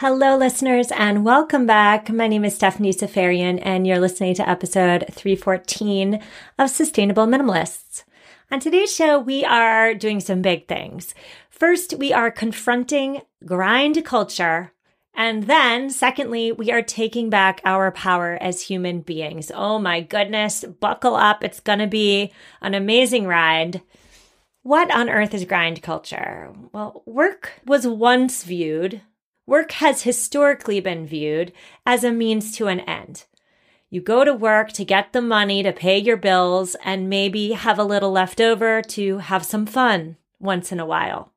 Hello, listeners, and welcome back. My name is Stephanie Seferian, and you're listening to episode 314 of Sustainable Minimalists. On today's show, we are doing some big things. First, we are confronting grind culture. And then, secondly, we are taking back our power as human beings. Oh my goodness, buckle up. It's going to be an amazing ride. What on earth is grind culture? Well, work was once viewed Work has historically been viewed as a means to an end. You go to work to get the money to pay your bills and maybe have a little left over to have some fun once in a while.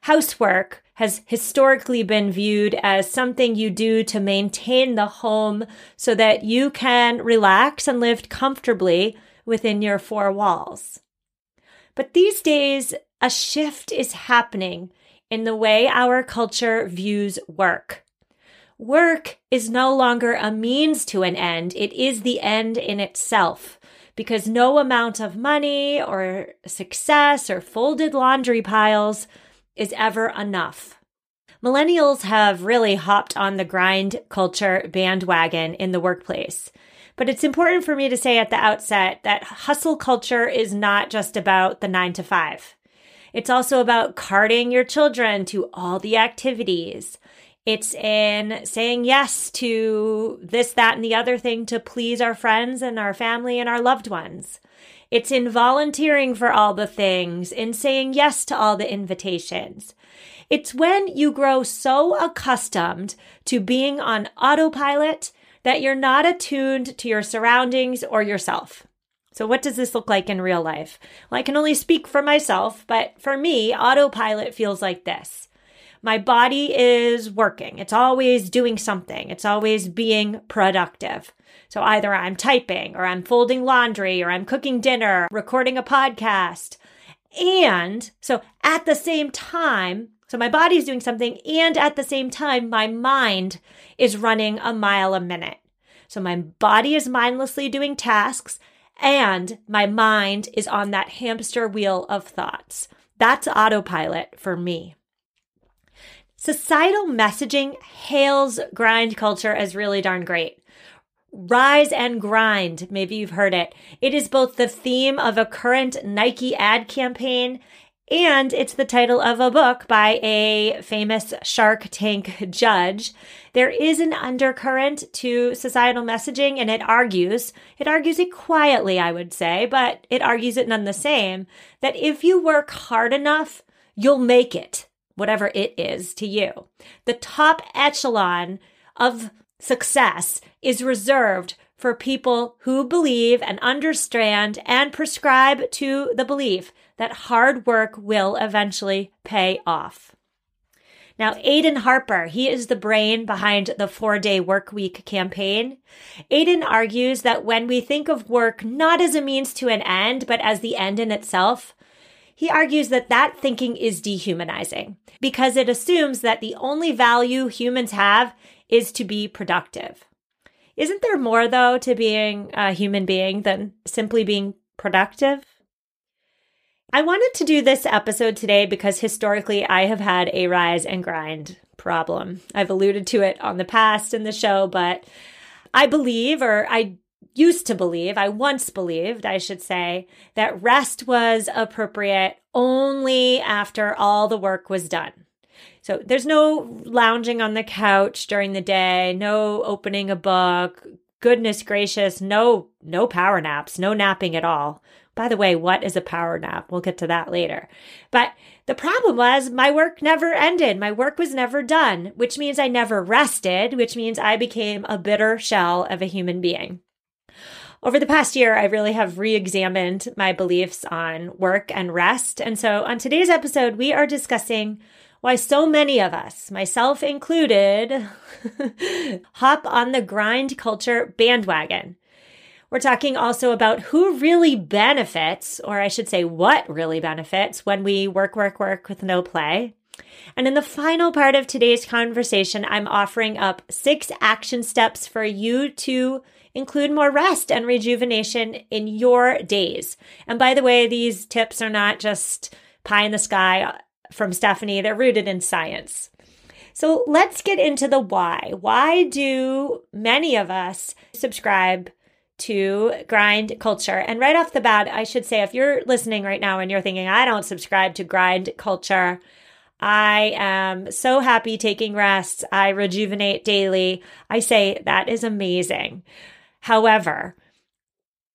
Housework has historically been viewed as something you do to maintain the home so that you can relax and live comfortably within your four walls. But these days, a shift is happening in the way our culture views work. Work is no longer a means to an end, it is the end in itself. Because no amount of money or success or folded laundry piles is ever enough. Millennials have really hopped on the grind culture bandwagon in the workplace. But it's important for me to say at the outset that hustle culture is not just about the nine to five. It's also about carting your children to all the activities. It's in saying yes to this, that, and the other thing to please our friends and our family and our loved ones. It's in volunteering for all the things, in saying yes to all the invitations. It's when you grow so accustomed to being on autopilot that you're not attuned to your surroundings or yourself. So, what does this look like in real life? Well, I can only speak for myself, but for me, autopilot feels like this. My body is working. It's always doing something. It's always being productive. So either I'm typing or I'm folding laundry or I'm cooking dinner, recording a podcast. And so at the same time, so my body's doing something and at the same time, my mind is running a mile a minute. So my body is mindlessly doing tasks and my mind is on that hamster wheel of thoughts. That's autopilot for me. Societal messaging hails grind culture as really darn great. Rise and grind, maybe you've heard it. It is both the theme of a current Nike ad campaign and it's the title of a book by a famous Shark Tank judge. There is an undercurrent to societal messaging and it argues, it argues it quietly, I would say, but it argues it none the same, that if you work hard enough, you'll make it, whatever it is to you. The top echelon of success is reserved for people who believe and understand and prescribe to the belief that hard work will eventually pay off. Now, Aidan Harper, he is the brain behind the four day work week campaign. Aidan argues that when we think of work not as a means to an end, but as the end in itself, he argues that that thinking is dehumanizing because it assumes that the only value humans have is to be productive. Isn't there more, though, to being a human being than simply being productive? I wanted to do this episode today because historically I have had a rise and grind problem. I've alluded to it on the past in the show, but I believe, or I used to believe, I once believed, I should say, that rest was appropriate only after all the work was done. So there's no lounging on the couch during the day, no opening a book. Goodness gracious, no no power naps, no napping at all. By the way, what is a power nap? We'll get to that later. But the problem was my work never ended. My work was never done, which means I never rested, which means I became a bitter shell of a human being. Over the past year, I really have re examined my beliefs on work and rest. And so on today's episode, we are discussing why so many of us, myself included, hop on the grind culture bandwagon. We're talking also about who really benefits, or I should say, what really benefits when we work, work, work with no play. And in the final part of today's conversation, I'm offering up six action steps for you to include more rest and rejuvenation in your days. And by the way, these tips are not just pie in the sky from Stephanie, they're rooted in science. So let's get into the why. Why do many of us subscribe to grind culture? And right off the bat, I should say if you're listening right now and you're thinking, I don't subscribe to grind culture, I am so happy taking rests. I rejuvenate daily. I say that is amazing. However,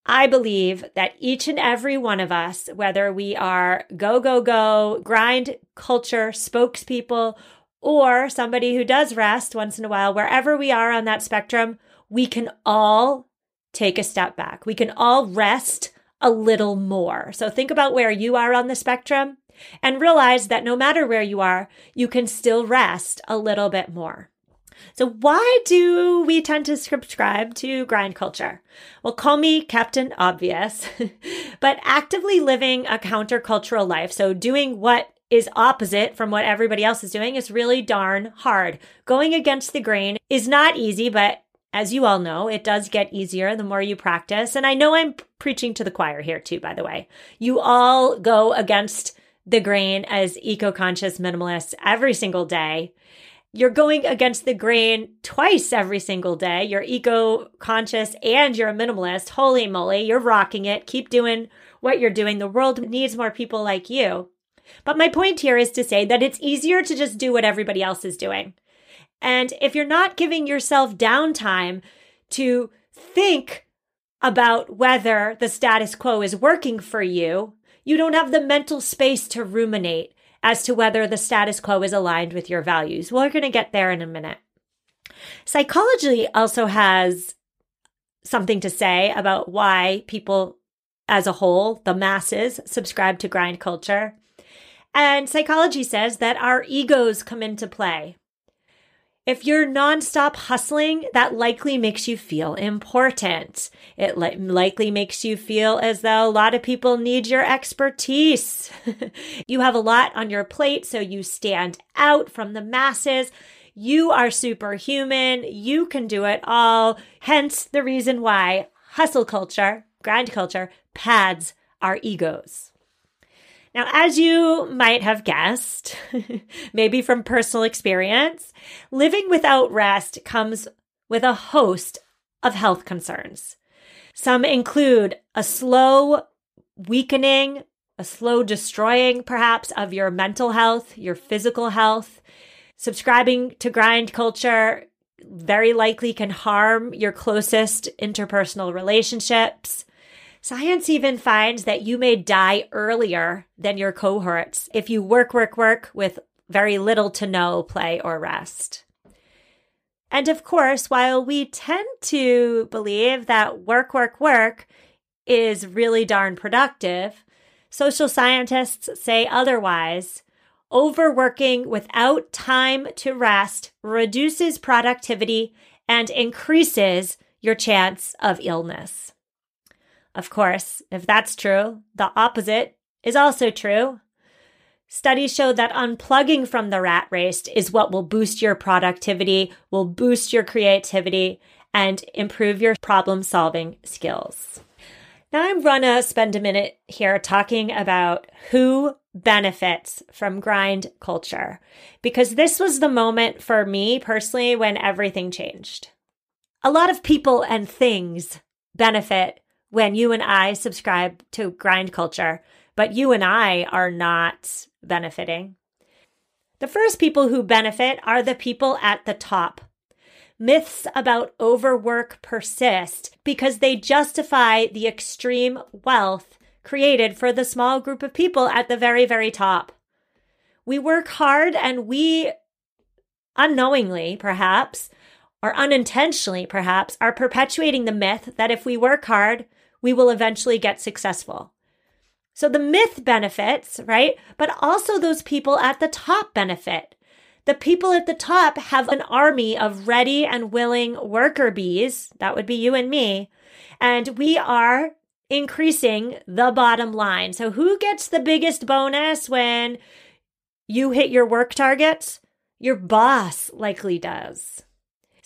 I believe that each and every one of us, whether we are go, go, go, grind culture spokespeople, or somebody who does rest once in a while, wherever we are on that spectrum, we can all take a step back. We can all rest a little more. So think about where you are on the spectrum and realize that no matter where you are, you can still rest a little bit more. So, why do we tend to subscribe to grind culture? Well, call me Captain Obvious, but actively living a countercultural life, so doing what is opposite from what everybody else is doing, is really darn hard. Going against the grain is not easy, but as you all know, it does get easier the more you practice. And I know I'm preaching to the choir here too, by the way. You all go against the grain as eco conscious minimalists every single day you're going against the grain twice every single day. You're eco conscious and you're a minimalist. Holy moly, you're rocking it. Keep doing what you're doing. The world needs more people like you. But my point here is to say that it's easier to just do what everybody else is doing. And if you're not giving yourself downtime to think about whether the status quo is working for you, you don't have the mental space to ruminate as to whether the status quo is aligned with your values. We're going to get there in a minute. Psychology also has something to say about why people as a whole, the masses, subscribe to grind culture. And psychology says that our egos come into play. If you're nonstop hustling, that likely makes you feel important. It li- likely makes you feel as though a lot of people need your expertise. you have a lot on your plate, so you stand out from the masses. You are superhuman. You can do it all. Hence the reason why hustle culture, grind culture, pads our egos. Now, as you might have guessed, maybe from personal experience, living without rest comes with a host of health concerns. Some include a slow weakening, a slow destroying, perhaps, of your mental health, your physical health. Subscribing to grind culture very likely can harm your closest interpersonal relationships. Science even finds that you may die earlier than your cohorts if you work, work, work with very little to no play or rest. And of course, while we tend to believe that work, work, work is really darn productive, social scientists say otherwise. Overworking without time to rest reduces productivity and increases your chance of illness. Of course, if that's true, the opposite is also true. Studies show that unplugging from the rat race is what will boost your productivity, will boost your creativity, and improve your problem solving skills. Now, I'm gonna spend a minute here talking about who benefits from grind culture, because this was the moment for me personally when everything changed. A lot of people and things benefit when you and I subscribe to grind culture, but you and I are not benefiting. The first people who benefit are the people at the top. Myths about overwork persist because they justify the extreme wealth created for the small group of people at the very, very top. We work hard and we unknowingly, perhaps, or unintentionally, perhaps, are perpetuating the myth that if we work hard, we will eventually get successful. So the myth benefits, right? But also those people at the top benefit. The people at the top have an army of ready and willing worker bees. That would be you and me. And we are increasing the bottom line. So who gets the biggest bonus when you hit your work targets? Your boss likely does.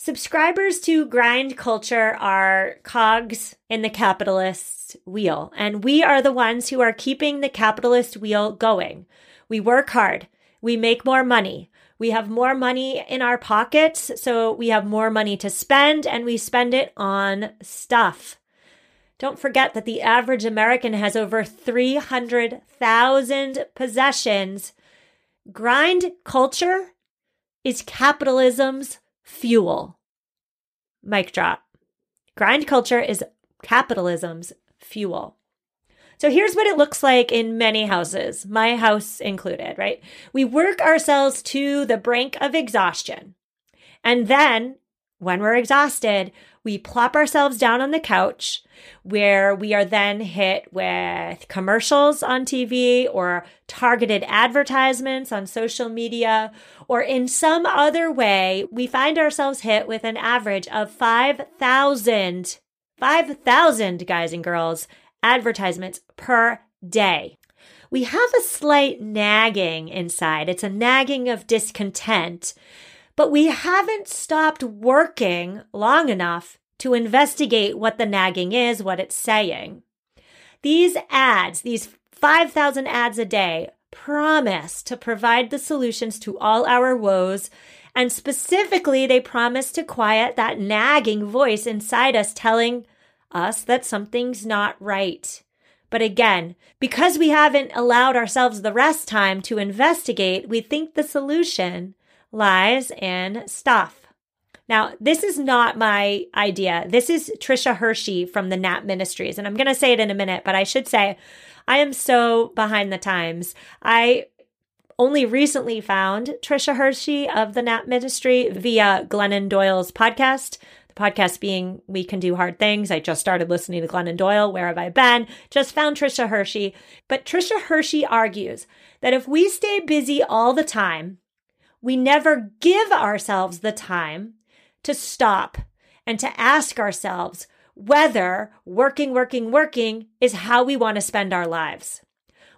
Subscribers to grind culture are cogs in the capitalist wheel, and we are the ones who are keeping the capitalist wheel going. We work hard. We make more money. We have more money in our pockets, so we have more money to spend and we spend it on stuff. Don't forget that the average American has over 300,000 possessions. Grind culture is capitalism's fuel. Mic drop. Grind culture is capitalism's fuel. So here's what it looks like in many houses, my house included, right? We work ourselves to the brink of exhaustion. And then when we're exhausted, we plop ourselves down on the couch where we are then hit with commercials on TV or targeted advertisements on social media or in some other way, we find ourselves hit with an average of 5,000, 5,000 guys and girls advertisements per day. We have a slight nagging inside. It's a nagging of discontent, but we haven't stopped working long enough to investigate what the nagging is, what it's saying. These ads, these 5,000 ads a day, promise to provide the solutions to all our woes. And specifically, they promise to quiet that nagging voice inside us telling us that something's not right. But again, because we haven't allowed ourselves the rest time to investigate, we think the solution lies and stuff. Now, this is not my idea. This is Tricia Hershey from the Nap Ministries. And I'm going to say it in a minute, but I should say I am so behind the times. I only recently found Tricia Hershey of the Nap Ministry via Glennon Doyle's podcast The podcast being We Can Do Hard Things. I just started listening to Glennon Doyle. Where have I been? Just found Tricia Hershey. But Tricia Hershey argues that if we stay busy all the time, we never give ourselves the time to stop and to ask ourselves whether working, working, working is how we want to spend our lives.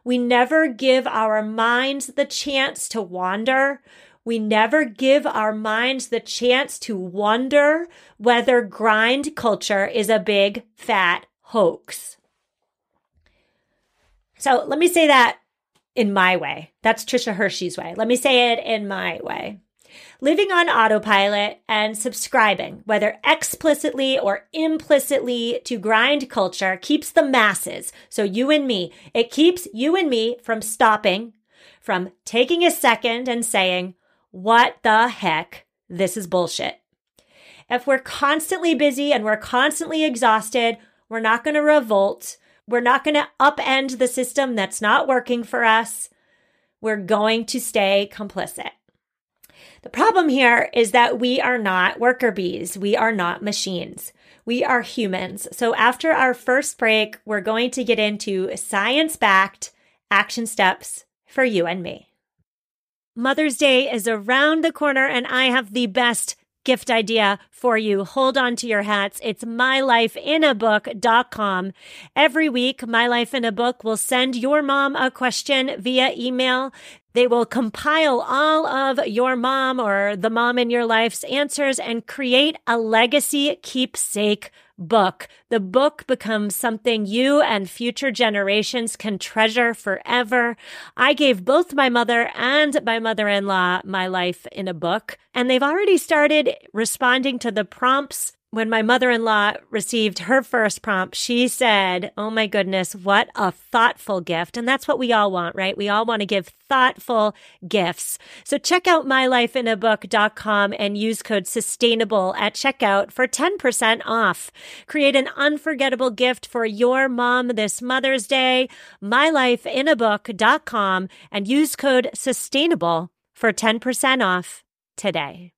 We never give our minds the chance to wander. We never give our minds the chance to wonder whether grind culture is a big fat hoax. So let me say that in my way. That's Tricia Hershey's way. Let me say it in my way. Living on autopilot and subscribing, whether explicitly or implicitly, to grind culture keeps the masses, so you and me, it keeps you and me from stopping, from taking a second and saying, what the heck? This is bullshit. If we're constantly busy and we're constantly exhausted, we're not going to revolt. We're not going to upend the system that's not working for us. We're going to stay complicit. The problem here is that we are not worker bees. We are not machines. We are humans. So after our first break, we're going to get into science backed action steps for you and me. Mother's Day is around the corner, and I have the best gift idea for you. Hold on to your hats. It's mylifeinabook.com. Every week, My Life in a Book will send your mom a question via email. They will compile all of your mom or the mom in your life's answers and create a legacy keepsake book. The book becomes something you and future generations can treasure forever. I gave both my mother and my mother in law my life in a book, and they've already started responding to the prompts when my mother in law received her first prompt, she said, Oh my goodness, what a thoughtful gift. And that's what we all want, right? We all want to give thoughtful gifts. So check out mylifeinabook.com and use code sustainable at checkout for 10% off. Create an unforgettable gift for your mom this Mother's Day. mylifeinabook.com and use code sustainable for 10% off today.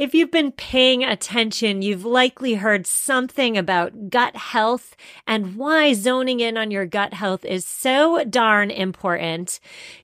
If you've been paying attention, you've likely heard something about gut health and why zoning in on your gut health is so darn important.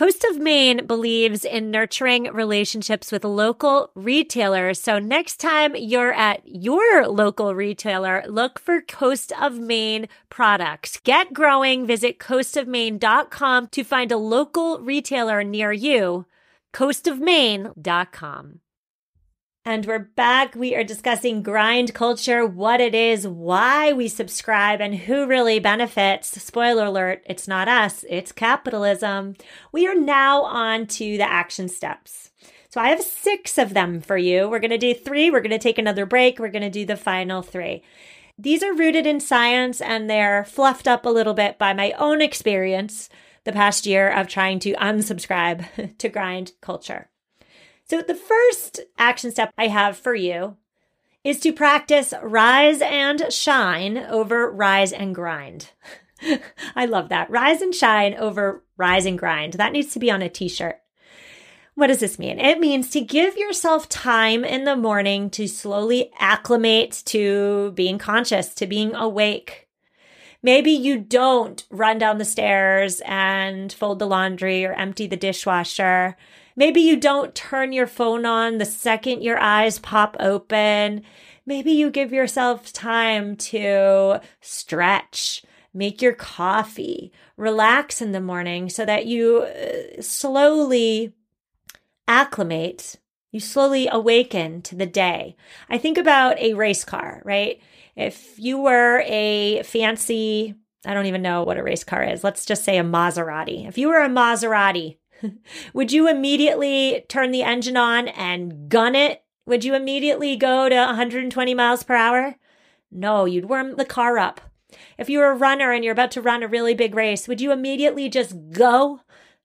Coast of Maine believes in nurturing relationships with local retailers. So next time you're at your local retailer, look for Coast of Maine products. Get growing. Visit coastofmaine.com to find a local retailer near you. coastofmaine.com. And we're back. We are discussing grind culture, what it is, why we subscribe, and who really benefits. Spoiler alert, it's not us, it's capitalism. We are now on to the action steps. So I have six of them for you. We're going to do three. We're going to take another break. We're going to do the final three. These are rooted in science and they're fluffed up a little bit by my own experience the past year of trying to unsubscribe to grind culture. So, the first action step I have for you is to practice rise and shine over rise and grind. I love that. Rise and shine over rise and grind. That needs to be on a t shirt. What does this mean? It means to give yourself time in the morning to slowly acclimate to being conscious, to being awake. Maybe you don't run down the stairs and fold the laundry or empty the dishwasher. Maybe you don't turn your phone on the second your eyes pop open. Maybe you give yourself time to stretch, make your coffee, relax in the morning so that you uh, slowly acclimate, you slowly awaken to the day. I think about a race car, right? If you were a fancy, I don't even know what a race car is. Let's just say a Maserati. If you were a Maserati Would you immediately turn the engine on and gun it? Would you immediately go to 120 miles per hour? No, you'd warm the car up. If you were a runner and you're about to run a really big race, would you immediately just go?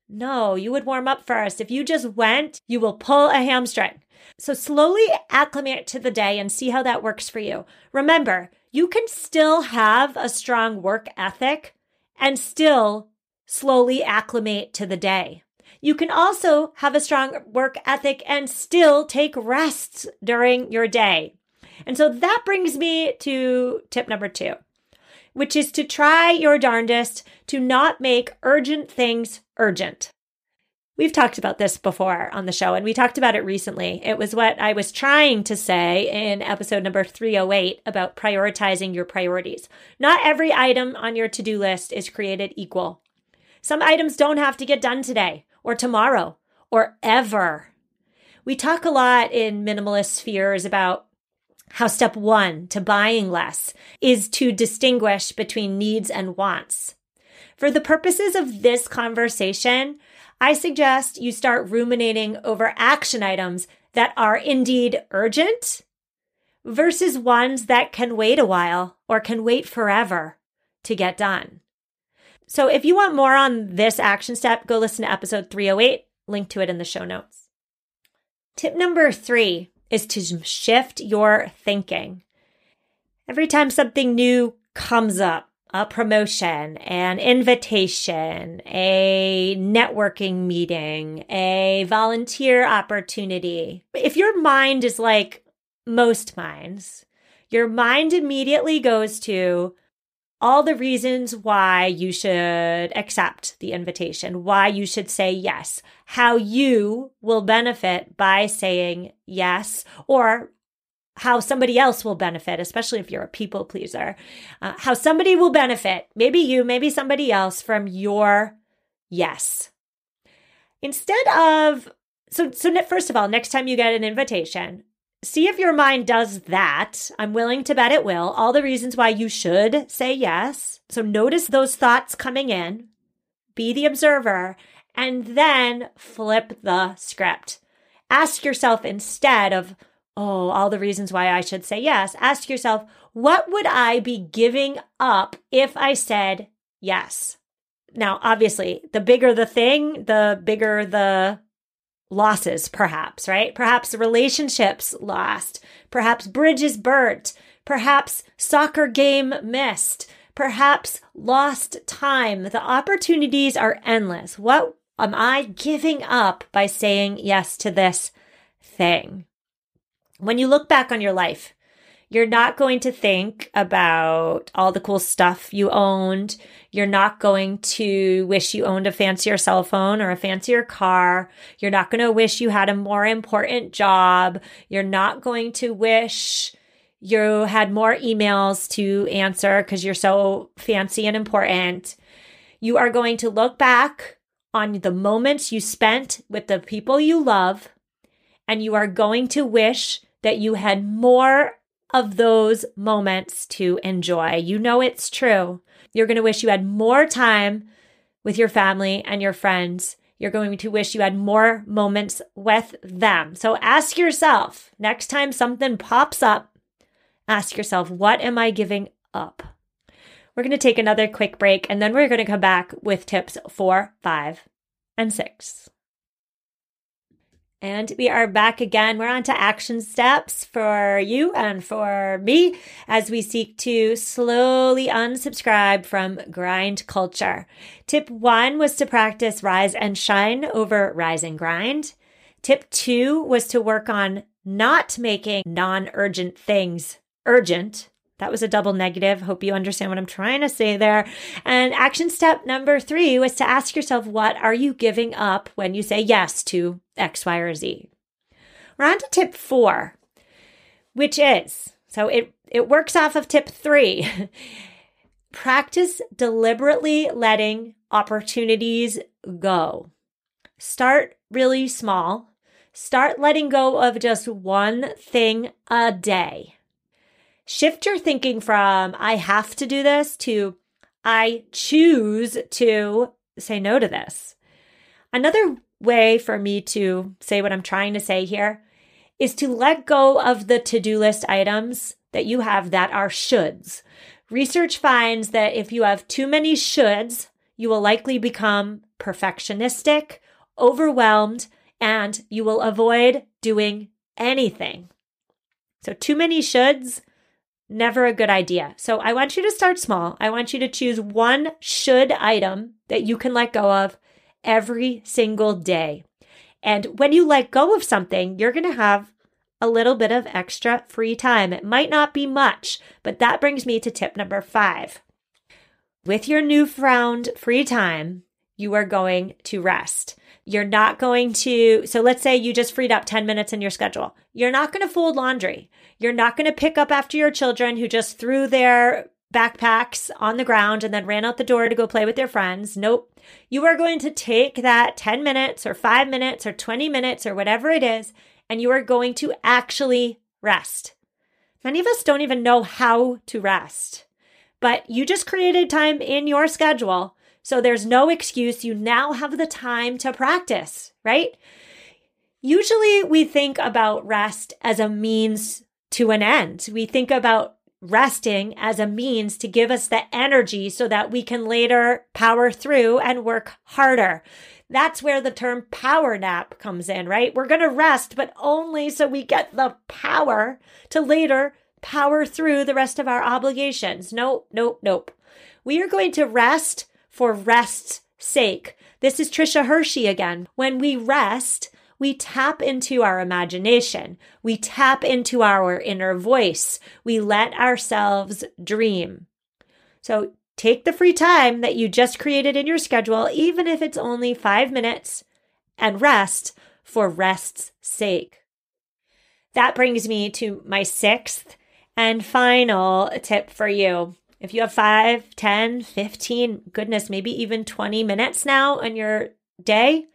No, you would warm up first. If you just went, you will pull a hamstring. So slowly acclimate to the day and see how that works for you. Remember, you can still have a strong work ethic and still slowly acclimate to the day. You can also have a strong work ethic and still take rests during your day. And so that brings me to tip number two, which is to try your darndest to not make urgent things urgent. We've talked about this before on the show, and we talked about it recently. It was what I was trying to say in episode number 308 about prioritizing your priorities. Not every item on your to do list is created equal. Some items don't have to get done today or tomorrow or ever. We talk a lot in minimalist spheres about how step one to buying less is to distinguish between needs and wants. For the purposes of this conversation, I suggest you start ruminating over action items that are indeed urgent versus ones that can wait a while or can wait forever to get done. So if you want more on this action step, go listen to episode 308, link to it in the show notes. Tip number three is to shift your thinking. Every time something new comes up, a promotion, an invitation, a networking meeting, a volunteer opportunity. If your mind is like most minds, your mind immediately goes to all the reasons why you should accept the invitation, why you should say yes, how you will benefit by saying yes, or how somebody else will benefit, especially if you're a people pleaser, uh, how somebody will benefit, maybe you, maybe somebody else, from your yes. Instead of, so, so first of all, next time you get an invitation, see if your mind does that. I'm willing to bet it will. All the reasons why you should say yes. So notice those thoughts coming in, be the observer, and then flip the script. Ask yourself instead of, oh, all the reasons why I should say yes, ask yourself, what would I be giving up if I said yes? Now, obviously, the bigger the thing, the bigger the losses, perhaps, right? Perhaps relationships lost, perhaps bridges burnt, perhaps soccer game missed, perhaps lost time. The opportunities are endless. What am I giving up by saying yes to this thing? When you look back on your life, you're not going to think about all the cool stuff you owned. You're not going to wish you owned a fancier cell phone or a fancier car. You're not going to wish you had a more important job. You're not going to wish you had more emails to answer because you're so fancy and important. You are going to look back on the moments you spent with the people you love, and you are going to wish that you had more of those moments to enjoy. You know it's true. You're going to wish you had more time with your family and your friends. You're going to wish you had more moments with them. So ask yourself next time something pops up, ask yourself, what am I giving up? We're going to take another quick break and then we're going to come back with tips four, five, and six. And we are back again. We're on to action steps for you and for me as we seek to slowly unsubscribe from grind culture. Tip one was to practice rise and shine over rise and grind. Tip two was to work on not making non urgent things urgent that was a double negative. Hope you understand what I'm trying to say there. And action step number three was to ask yourself, what are you giving up when you say yes to X, Y, or Z? We're on to tip four, which is so it, it works off of tip three. Practice deliberately letting opportunities go. Start really small. Start letting go of just one thing a day shift your thinking from I have to do this to I choose to say no to this. Another way for me to say what I'm trying to say here is to let go of the to do list items that you have that are shoulds. Research finds that if you have too many shoulds, you will likely become perfectionistic, overwhelmed, and you will avoid doing anything. So, too many shoulds Never a good idea. So I want you to start small. I want you to choose one should item that you can let go of every single day. And when you let go of something, you're going to have a little bit of extra free time. It might not be much, but that brings me to tip number five. With your newfound free time, you are going to rest. You're not going to, so let's say you just freed up 10 minutes in your schedule. You're not going to fold laundry. You're not going to pick up after your children who just threw their backpacks on the ground and then ran out the door to go play with their friends. Nope. You are going to take that 10 minutes or five minutes or 20 minutes or whatever it is, and you are going to actually rest. Many of us don't even know how to rest, but you just created time in your schedule so there's no excuse. You now have the time to practice, right? Usually we think about rest as a means to an end. We think about resting as a means to give us the energy so that we can later power through and work harder. That's where the term power nap comes in, right? We're going to rest, but only so we get the power to later power through the rest of our obligations. Nope, nope, nope. We are going to rest for rest's sake. This is Tricia Hershey again. When we rest, we tap into our imagination. We tap into our inner voice. We let ourselves dream. So take the free time that you just created in your schedule, even if it's only five minutes, and rest for rest's sake. That brings me to my sixth and final tip for you. If you have 5, 10, 15, goodness, maybe even 20 minutes now in your day,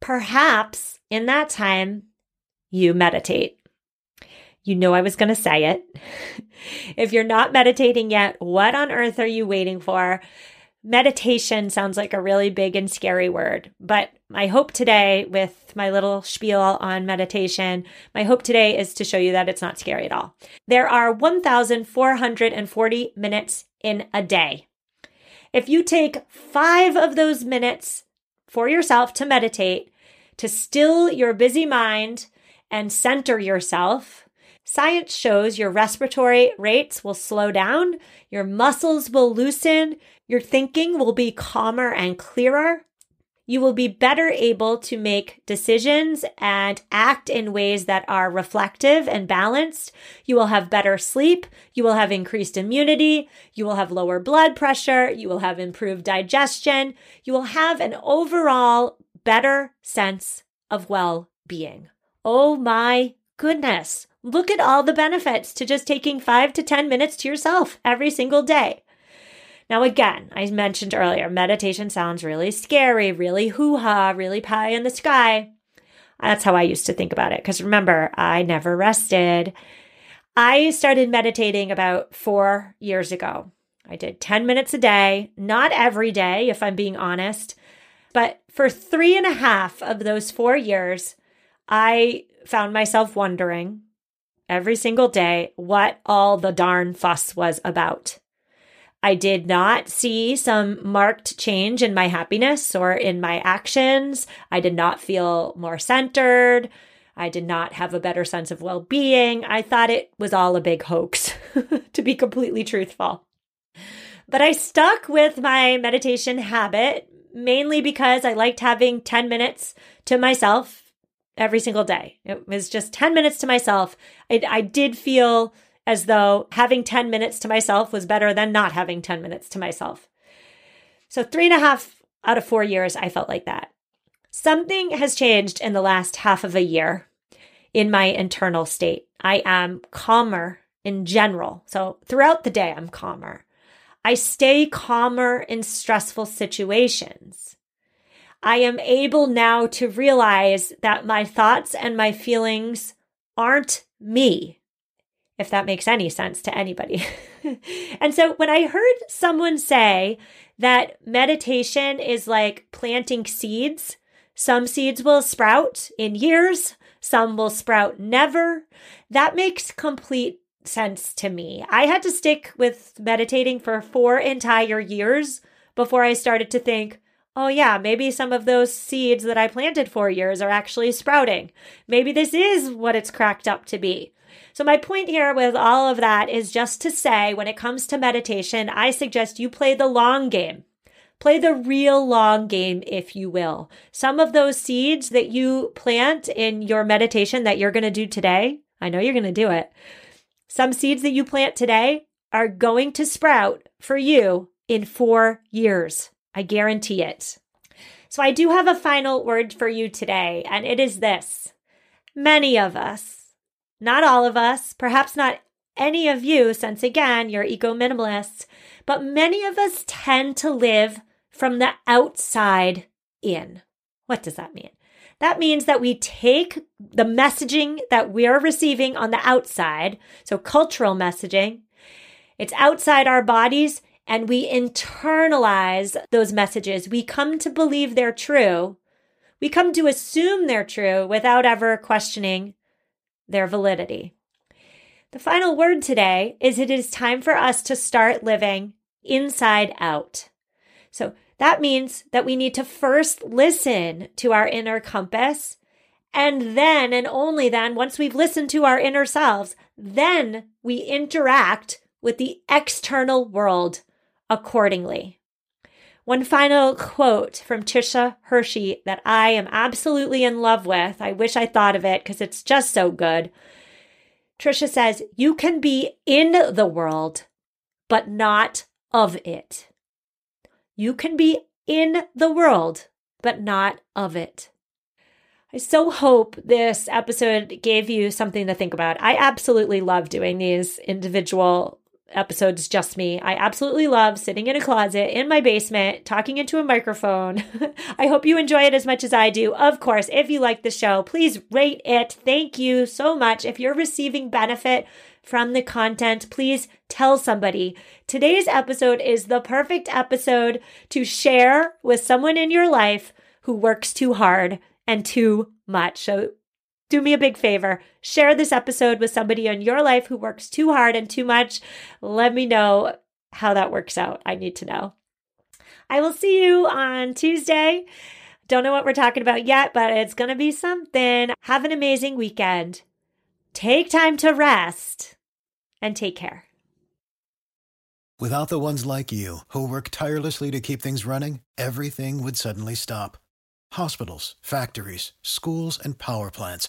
perhaps in that time you meditate. You know I was going to say it. if you're not meditating yet, what on earth are you waiting for? Meditation sounds like a really big and scary word, but my hope today with my little spiel on meditation, my hope today is to show you that it's not scary at all. There are 1,440 minutes in a day. If you take five of those minutes for yourself to meditate, to still your busy mind and center yourself, Science shows your respiratory rates will slow down, your muscles will loosen, your thinking will be calmer and clearer. You will be better able to make decisions and act in ways that are reflective and balanced. You will have better sleep. You will have increased immunity. You will have lower blood pressure. You will have improved digestion. You will have an overall better sense of well being. Oh my goodness. Look at all the benefits to just taking five to 10 minutes to yourself every single day. Now, again, I mentioned earlier, meditation sounds really scary, really hoo ha, really pie in the sky. That's how I used to think about it. Because remember, I never rested. I started meditating about four years ago. I did 10 minutes a day, not every day, if I'm being honest. But for three and a half of those four years, I found myself wondering every single day what all the darn fuss was about. I did not see some marked change in my happiness or in my actions. I did not feel more centered. I did not have a better sense of well being. I thought it was all a big hoax, to be completely truthful. But I stuck with my meditation habit mainly because I liked having 10 minutes to myself every single day. It was just 10 minutes to myself. I, I did feel as though having 10 minutes to myself was better than not having 10 minutes to myself. So, three and a half out of four years, I felt like that. Something has changed in the last half of a year in my internal state. I am calmer in general. So, throughout the day, I'm calmer. I stay calmer in stressful situations. I am able now to realize that my thoughts and my feelings aren't me, if that makes any sense to anybody. and so when I heard someone say that meditation is like planting seeds, some seeds will sprout in years, some will sprout never. That makes complete sense to me. I had to stick with meditating for four entire years before I started to think, oh, yeah, maybe some of those seeds that I planted for years are actually sprouting. Maybe this is what it's cracked up to be. So, my point here with all of that is just to say when it comes to meditation, I suggest you play the long game. Play the real long game, if you will. Some of those seeds that you plant in your meditation that you're going to do today, I know you're going to do it. Some seeds that you plant today are going to sprout for you in four years. I guarantee it. So I do have a final word for you today, and it is this. Many of us, not all of us, perhaps not any of you, since again, you're eco minimalists, but many of us tend to live from the outside in. What does that mean? That means that we take the messaging that we're receiving on the outside, so cultural messaging, it's outside our bodies, and we internalize those messages. We come to believe they're true. We come to assume they're true without ever questioning their validity. The final word today is it is time for us to start living inside out. So that means that we need to first listen to our inner compass. And then, and only then, once we've listened to our inner selves, then we interact with the external world accordingly. One final quote from Tricia Hershey that I am absolutely in love with. I wish I thought of it because it's just so good. Tricia says, You can be in the world, but not of it. You can be in the world, but not of it. I so hope this episode gave you something to think about. I absolutely love doing these individual episodes, just me. I absolutely love sitting in a closet in my basement, talking into a microphone. I hope you enjoy it as much as I do. Of course, if you like the show, please rate it. Thank you so much. If you're receiving benefit from the content, please tell somebody. Today's episode is the perfect episode to share with someone in your life who works too hard and too much. So do me a big favor. Share this episode with somebody in your life who works too hard and too much. Let me know how that works out. I need to know. I will see you on Tuesday. Don't know what we're talking about yet, but it's going to be something. Have an amazing weekend. Take time to rest and take care. Without the ones like you who work tirelessly to keep things running, everything would suddenly stop Hospitals, factories, schools, and power plants,